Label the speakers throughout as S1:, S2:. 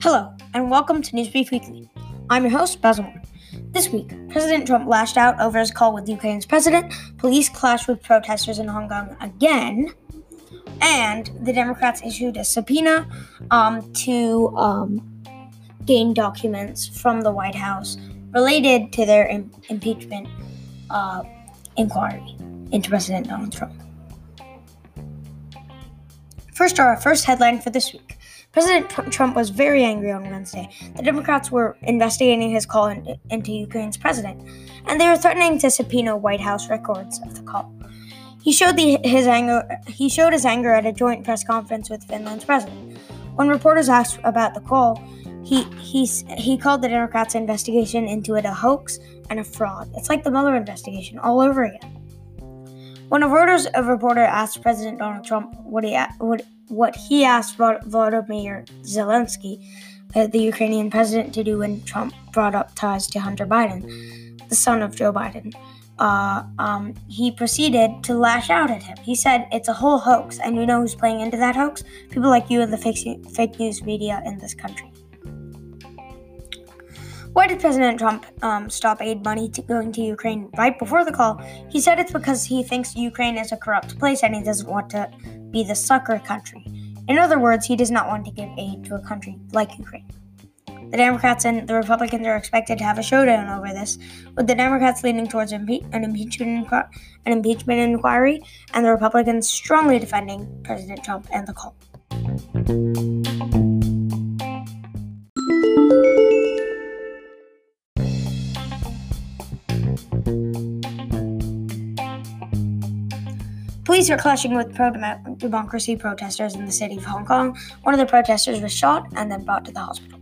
S1: Hello, and welcome to Newsbrief Weekly. I'm your host, Basil Moore. This week, President Trump lashed out over his call with Ukraine's president, police clashed with protesters in Hong Kong again, and the Democrats issued a subpoena um, to um, gain documents from the White House related to their Im- impeachment uh, inquiry into President Donald Trump. First, our first headline for this week. President Trump was very angry on Wednesday. The Democrats were investigating his call in, into Ukraine's president, and they were threatening to subpoena White House records of the call. He showed the, his anger. He showed his anger at a joint press conference with Finland's president. When reporters asked about the call, he he he called the Democrats' investigation into it a hoax and a fraud. It's like the Mueller investigation all over again. When a Reuters reporter asked President Donald Trump what he what what he asked Volodymyr Zelensky, uh, the Ukrainian president, to do when Trump brought up ties to Hunter Biden, the son of Joe Biden. Uh, um, he proceeded to lash out at him. He said, It's a whole hoax, and you know who's playing into that hoax? People like you and the fake, fake news media in this country. Why did President Trump um, stop aid money to going to Ukraine right before the call? He said it's because he thinks Ukraine is a corrupt place and he doesn't want to be the sucker country. In other words, he does not want to give aid to a country like Ukraine. The Democrats and the Republicans are expected to have a showdown over this, with the Democrats leaning towards impe- an, impeachment inqu- an impeachment inquiry and the Republicans strongly defending President Trump and the call. Police are clashing with pro democracy protesters in the city of Hong Kong. One of the protesters was shot and then brought to the hospital.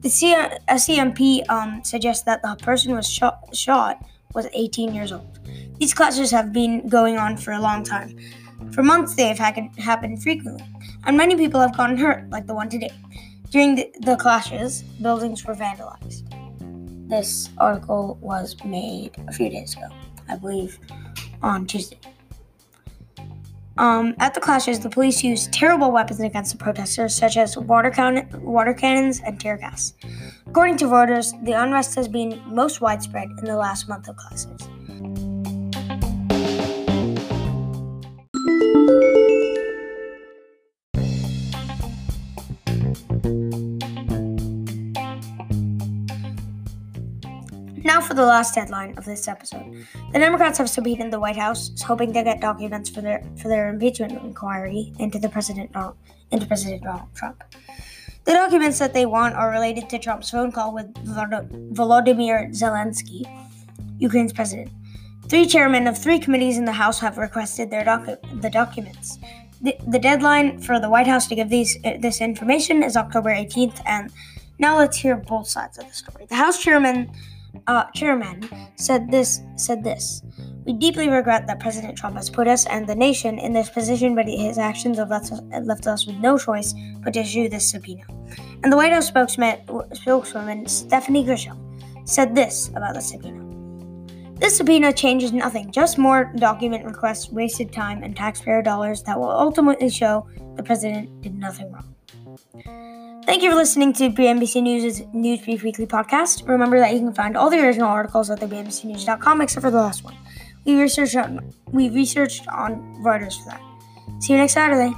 S1: The SCMP um, suggests that the person who was shot, shot was 18 years old. These clashes have been going on for a long time. For months, they have ha- happened frequently, and many people have gotten hurt, like the one today. During the, the clashes, buildings were vandalized. This article was made a few days ago, I believe, on Tuesday. Um, at the clashes, the police used terrible weapons against the protesters, such as water, can- water cannons and tear gas. According to Reuters, the unrest has been most widespread in the last month of classes. Now for the last headline of this episode. The Democrats have subpoenaed the White House, hoping to get documents for their for their impeachment inquiry into the president into President Donald Trump. The documents that they want are related to Trump's phone call with Volodymyr Zelensky, Ukraine's president. Three chairmen of three committees in the House have requested their docu- the documents. The, the, deadline for the White House to give these uh, this information is October 18th, and now let's hear both sides of the story. The House chairman uh, chairman said this said this. We deeply regret that President Trump has put us and the nation in this position, but his actions have left us, left us with no choice but to issue this subpoena. And the White House spokesman, spokeswoman Stephanie Grisham said this about the subpoena. This subpoena changes nothing, just more document requests, wasted time, and taxpayer dollars that will ultimately show the president did nothing wrong. Thank you for listening to BNBC News' News Brief Weekly podcast. Remember that you can find all the original articles at thebnbcnews.com except for the last one. We researched on we researched on Reuters for that. See you next Saturday.